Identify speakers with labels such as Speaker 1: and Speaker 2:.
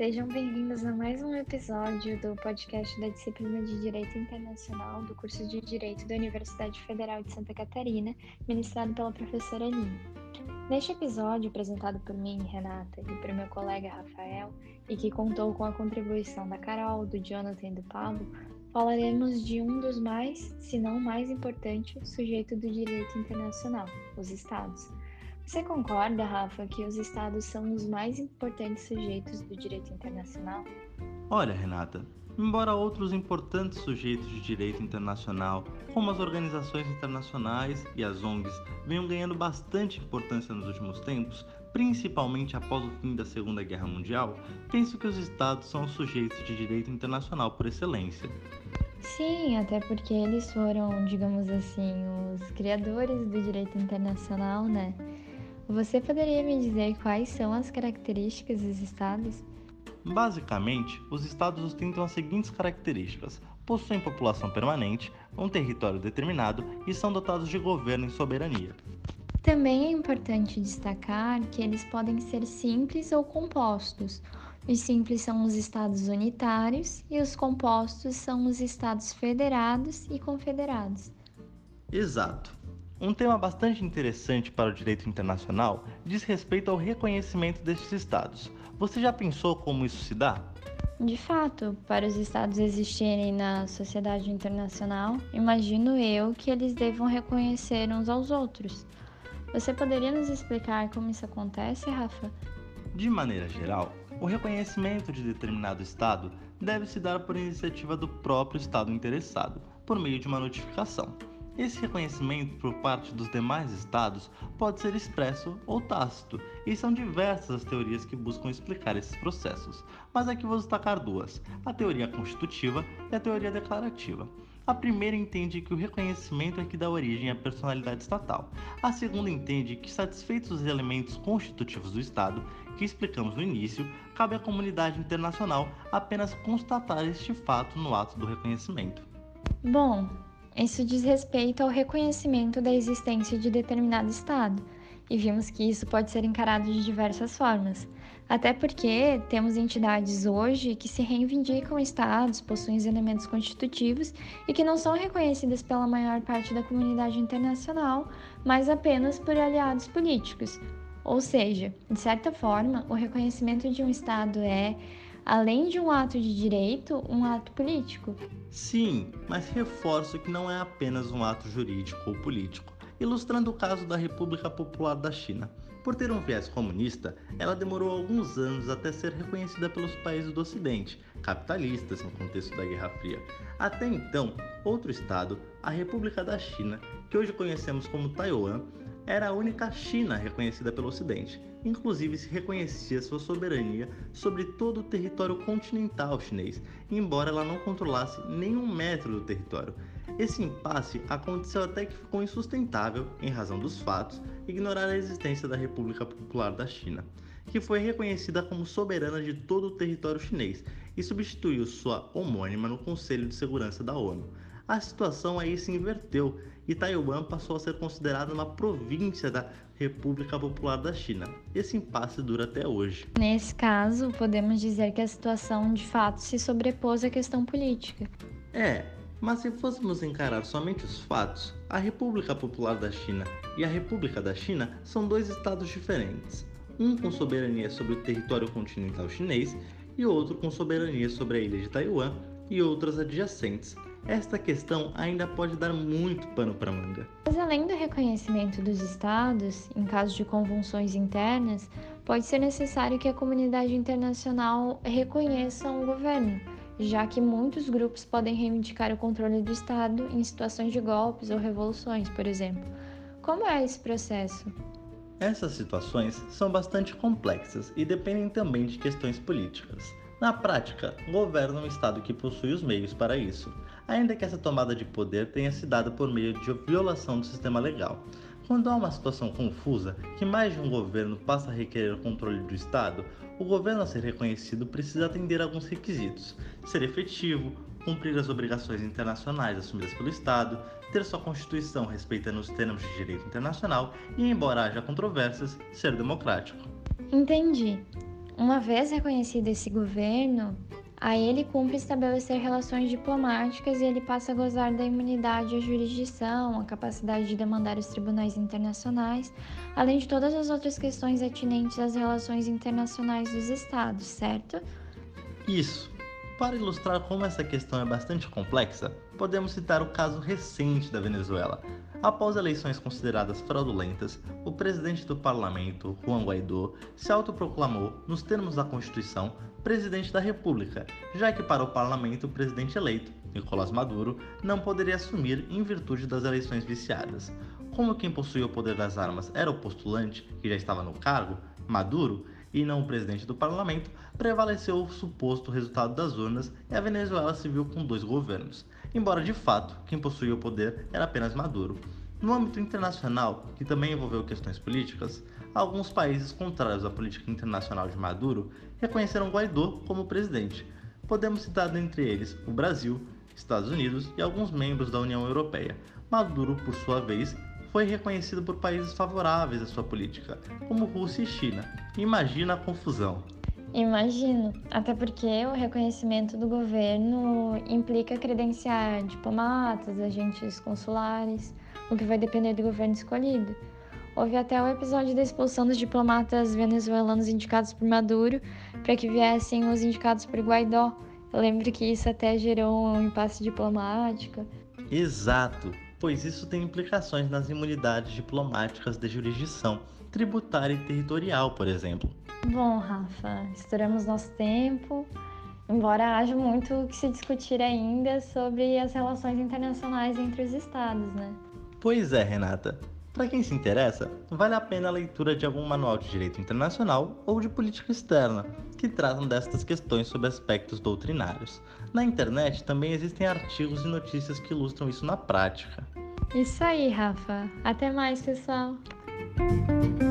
Speaker 1: Sejam bem-vindos a mais um episódio do podcast da disciplina de Direito Internacional do curso de Direito da Universidade Federal de Santa Catarina, ministrado pela professora Aline. Neste episódio, apresentado por mim, Renata, e por meu colega Rafael, e que contou com a contribuição da Carol, do Jonathan e do Pablo, falaremos de um dos mais, se não mais importante, sujeito do direito internacional, os Estados. Você concorda, Rafa, que os estados são os mais importantes sujeitos do direito internacional?
Speaker 2: Olha, Renata, embora outros importantes sujeitos de direito internacional, como as organizações internacionais e as ONGs, venham ganhando bastante importância nos últimos tempos, principalmente após o fim da Segunda Guerra Mundial, penso que os estados são os sujeitos de direito internacional por excelência.
Speaker 1: Sim, até porque eles foram, digamos assim, os criadores do direito internacional, né? Você poderia me dizer quais são as características dos estados?
Speaker 2: Basicamente, os estados ostentam as seguintes características: possuem população permanente, um território determinado e são dotados de governo e soberania.
Speaker 1: Também é importante destacar que eles podem ser simples ou compostos. Os simples são os estados unitários e os compostos são os estados federados e confederados.
Speaker 2: Exato. Um tema bastante interessante para o direito internacional diz respeito ao reconhecimento destes estados. Você já pensou como isso se dá?
Speaker 1: De fato, para os estados existirem na sociedade internacional, imagino eu que eles devam reconhecer uns aos outros. Você poderia nos explicar como isso acontece, Rafa?
Speaker 2: De maneira geral, o reconhecimento de determinado estado deve se dar por iniciativa do próprio estado interessado, por meio de uma notificação. Esse reconhecimento por parte dos demais estados pode ser expresso ou tácito, e são diversas as teorias que buscam explicar esses processos, mas aqui vou destacar duas: a teoria constitutiva e a teoria declarativa. A primeira entende que o reconhecimento é que dá origem à personalidade estatal. A segunda entende que, satisfeitos os elementos constitutivos do Estado, que explicamos no início, cabe à comunidade internacional apenas constatar este fato no ato do reconhecimento.
Speaker 1: Bom, isso diz respeito ao reconhecimento da existência de determinado Estado, e vimos que isso pode ser encarado de diversas formas. Até porque temos entidades hoje que se reivindicam Estados, possuem elementos constitutivos e que não são reconhecidas pela maior parte da comunidade internacional, mas apenas por aliados políticos. Ou seja, de certa forma, o reconhecimento de um Estado é além de um ato de direito, um ato político.
Speaker 2: Sim, mas reforço que não é apenas um ato jurídico ou político, ilustrando o caso da República Popular da China. Por ter um viés comunista, ela demorou alguns anos até ser reconhecida pelos países do Ocidente, capitalistas no contexto da Guerra Fria. Até então, outro estado, a República da China, que hoje conhecemos como Taiwan, era a única China reconhecida pelo Ocidente. Inclusive se reconhecia sua soberania sobre todo o território continental chinês, embora ela não controlasse nenhum metro do território. Esse impasse aconteceu até que ficou insustentável, em razão dos fatos, ignorar a existência da República Popular da China, que foi reconhecida como soberana de todo o território chinês e substituiu sua homônima no Conselho de Segurança da ONU a situação aí se inverteu e Taiwan passou a ser considerada uma província da República Popular da China. Esse impasse dura até hoje.
Speaker 1: Nesse caso, podemos dizer que a situação de fato se sobrepôs à questão política.
Speaker 2: É, mas se fôssemos encarar somente os fatos, a República Popular da China e a República da China são dois estados diferentes, um com soberania sobre o território continental chinês e outro com soberania sobre a ilha de Taiwan e outras adjacentes, esta questão ainda pode dar muito pano para manga.
Speaker 1: Mas além do reconhecimento dos estados, em caso de convulsões internas, pode ser necessário que a comunidade internacional reconheça um governo, já que muitos grupos podem reivindicar o controle do Estado em situações de golpes ou revoluções, por exemplo. Como é esse processo?
Speaker 2: Essas situações são bastante complexas e dependem também de questões políticas. Na prática, governa um Estado que possui os meios para isso, ainda que essa tomada de poder tenha se dado por meio de violação do sistema legal. Quando há uma situação confusa, que mais de um governo passa a requerer o controle do Estado, o governo a ser reconhecido precisa atender alguns requisitos: ser efetivo, cumprir as obrigações internacionais assumidas pelo Estado, ter sua Constituição respeitando os termos de direito internacional e, embora haja controvérsias, ser democrático.
Speaker 1: Entendi. Uma vez reconhecido esse governo, Aí ele cumpre estabelecer relações diplomáticas e ele passa a gozar da imunidade à jurisdição, a capacidade de demandar os tribunais internacionais, além de todas as outras questões atinentes às relações internacionais dos estados, certo?
Speaker 2: Isso. Para ilustrar como essa questão é bastante complexa, podemos citar o caso recente da Venezuela. Após eleições consideradas fraudulentas, o presidente do parlamento, Juan Guaidó, se autoproclamou, nos termos da Constituição, presidente da República, já que para o parlamento o presidente eleito, Nicolás Maduro, não poderia assumir em virtude das eleições viciadas. Como quem possuía o poder das armas era o postulante, que já estava no cargo, Maduro, e não o presidente do parlamento, prevaleceu o suposto resultado das urnas e a Venezuela se viu com dois governos, embora de fato quem possuía o poder era apenas Maduro. No âmbito internacional, que também envolveu questões políticas, alguns países contrários à política internacional de Maduro reconheceram Guaidó como presidente. Podemos citar dentre eles o Brasil, Estados Unidos e alguns membros da União Europeia. Maduro, por sua vez, foi reconhecido por países favoráveis à sua política, como Rússia e China. Imagina a confusão.
Speaker 1: Imagino, até porque o reconhecimento do governo implica credenciar diplomatas, agentes consulares, o que vai depender do governo escolhido. Houve até o episódio da expulsão dos diplomatas venezuelanos indicados por Maduro para que viessem os indicados por Guaidó. Eu lembro que isso até gerou um impasse diplomático.
Speaker 2: Exato, pois isso tem implicações nas imunidades diplomáticas de jurisdição, tributária e territorial, por exemplo.
Speaker 1: Bom, Rafa, estouramos nosso tempo. Embora haja muito o que se discutir ainda sobre as relações internacionais entre os estados, né?
Speaker 2: Pois é, Renata. Para quem se interessa, vale a pena a leitura de algum manual de direito internacional ou de política externa, que tratam destas questões sob aspectos doutrinários. Na internet também existem artigos e notícias que ilustram isso na prática.
Speaker 1: Isso aí, Rafa. Até mais, pessoal. Música